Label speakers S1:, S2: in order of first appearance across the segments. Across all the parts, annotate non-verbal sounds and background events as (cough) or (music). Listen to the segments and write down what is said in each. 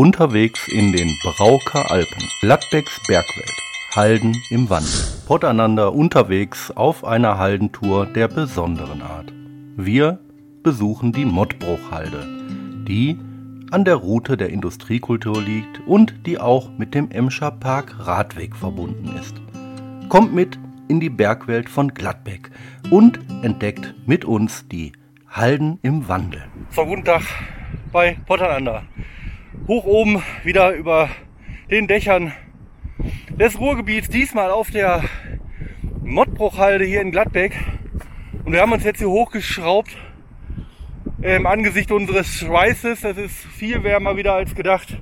S1: Unterwegs in den Brauker Alpen, Gladbecks Bergwelt, Halden im Wandel. Poteinander unterwegs auf einer Haldentour der besonderen Art. Wir besuchen die Mottbruchhalde, die an der Route der Industriekultur liegt und die auch mit dem Emscher Park Radweg verbunden ist. Kommt mit in die Bergwelt von Gladbeck und entdeckt mit uns die Halden im Wandel.
S2: So, guten Tag bei Potterander. Hoch oben wieder über den Dächern des Ruhrgebiets, diesmal auf der Mottbruchhalde hier in Gladbeck. Und wir haben uns jetzt hier hochgeschraubt im Angesicht unseres Schweißes. Das ist viel wärmer wieder als gedacht.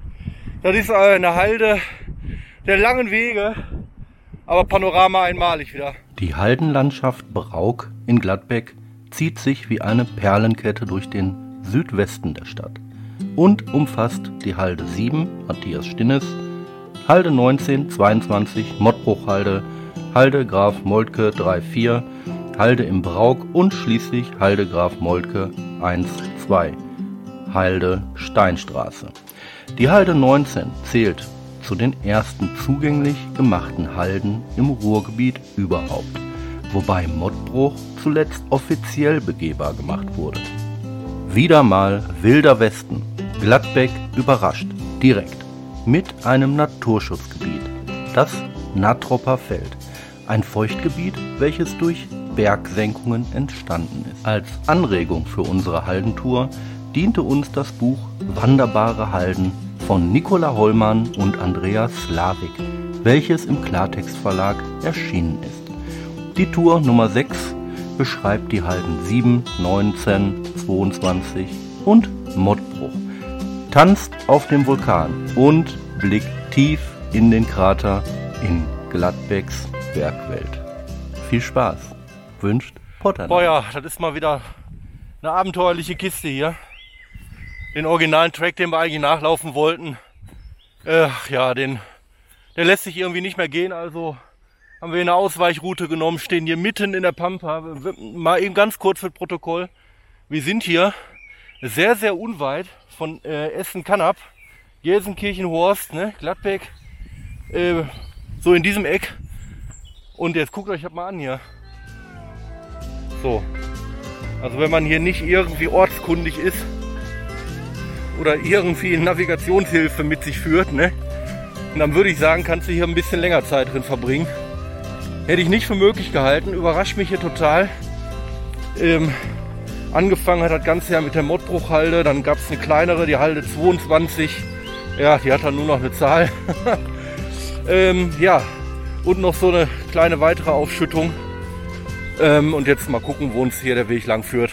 S2: Das ist eine Halde der langen Wege, aber Panorama einmalig wieder.
S1: Die Haldenlandschaft Brauk in Gladbeck zieht sich wie eine Perlenkette durch den Südwesten der Stadt und umfasst die Halde 7, Matthias Stinnes, Halde 19, 22, Mottbruchhalde, Halde Graf Moltke 3-4, Halde im Brauk und schließlich Halde Graf Moltke 1-2, Halde Steinstraße. Die Halde 19 zählt zu den ersten zugänglich gemachten Halden im Ruhrgebiet überhaupt, wobei Mottbruch zuletzt offiziell begehbar gemacht wurde. Wieder mal wilder Westen. Gladbeck überrascht, direkt, mit einem Naturschutzgebiet, das Natropper Feld. Ein Feuchtgebiet, welches durch Bergsenkungen entstanden ist. Als Anregung für unsere Haldentour diente uns das Buch Wanderbare Halden von Nicola Hollmann und Andreas Slavik, welches im Klartext Verlag erschienen ist. Die Tour Nummer 6 beschreibt die Halden 7, 19, 22 und Mottbruch, tanzt auf dem Vulkan und blickt tief in den Krater in Gladbecks Bergwelt. Viel Spaß, wünscht Potter.
S2: Boah ja, das ist mal wieder eine abenteuerliche Kiste hier. Den originalen Track, den wir eigentlich nachlaufen wollten, äh, ja, den, der lässt sich irgendwie nicht mehr gehen, also haben wir eine Ausweichroute genommen, stehen hier mitten in der Pampa. Mal eben ganz kurz für das Protokoll. Wir sind hier sehr, sehr unweit von äh, Essen-Kannab, Gelsenkirchen-Horst, ne, Gladbeck, äh, so in diesem Eck. Und jetzt guckt euch das mal an hier. So. Also wenn man hier nicht irgendwie ortskundig ist oder irgendwie Navigationshilfe mit sich führt, ne, dann würde ich sagen, kannst du hier ein bisschen länger Zeit drin verbringen. Hätte ich nicht für möglich gehalten. Überrascht mich hier total. Ähm, angefangen hat das Ganze ja mit der Mottbruchhalde. Dann gab es eine kleinere, die Halde 22. Ja, die hat dann nur noch eine Zahl. (laughs) ähm, ja, und noch so eine kleine weitere Aufschüttung. Ähm, und jetzt mal gucken, wo uns hier der Weg lang führt.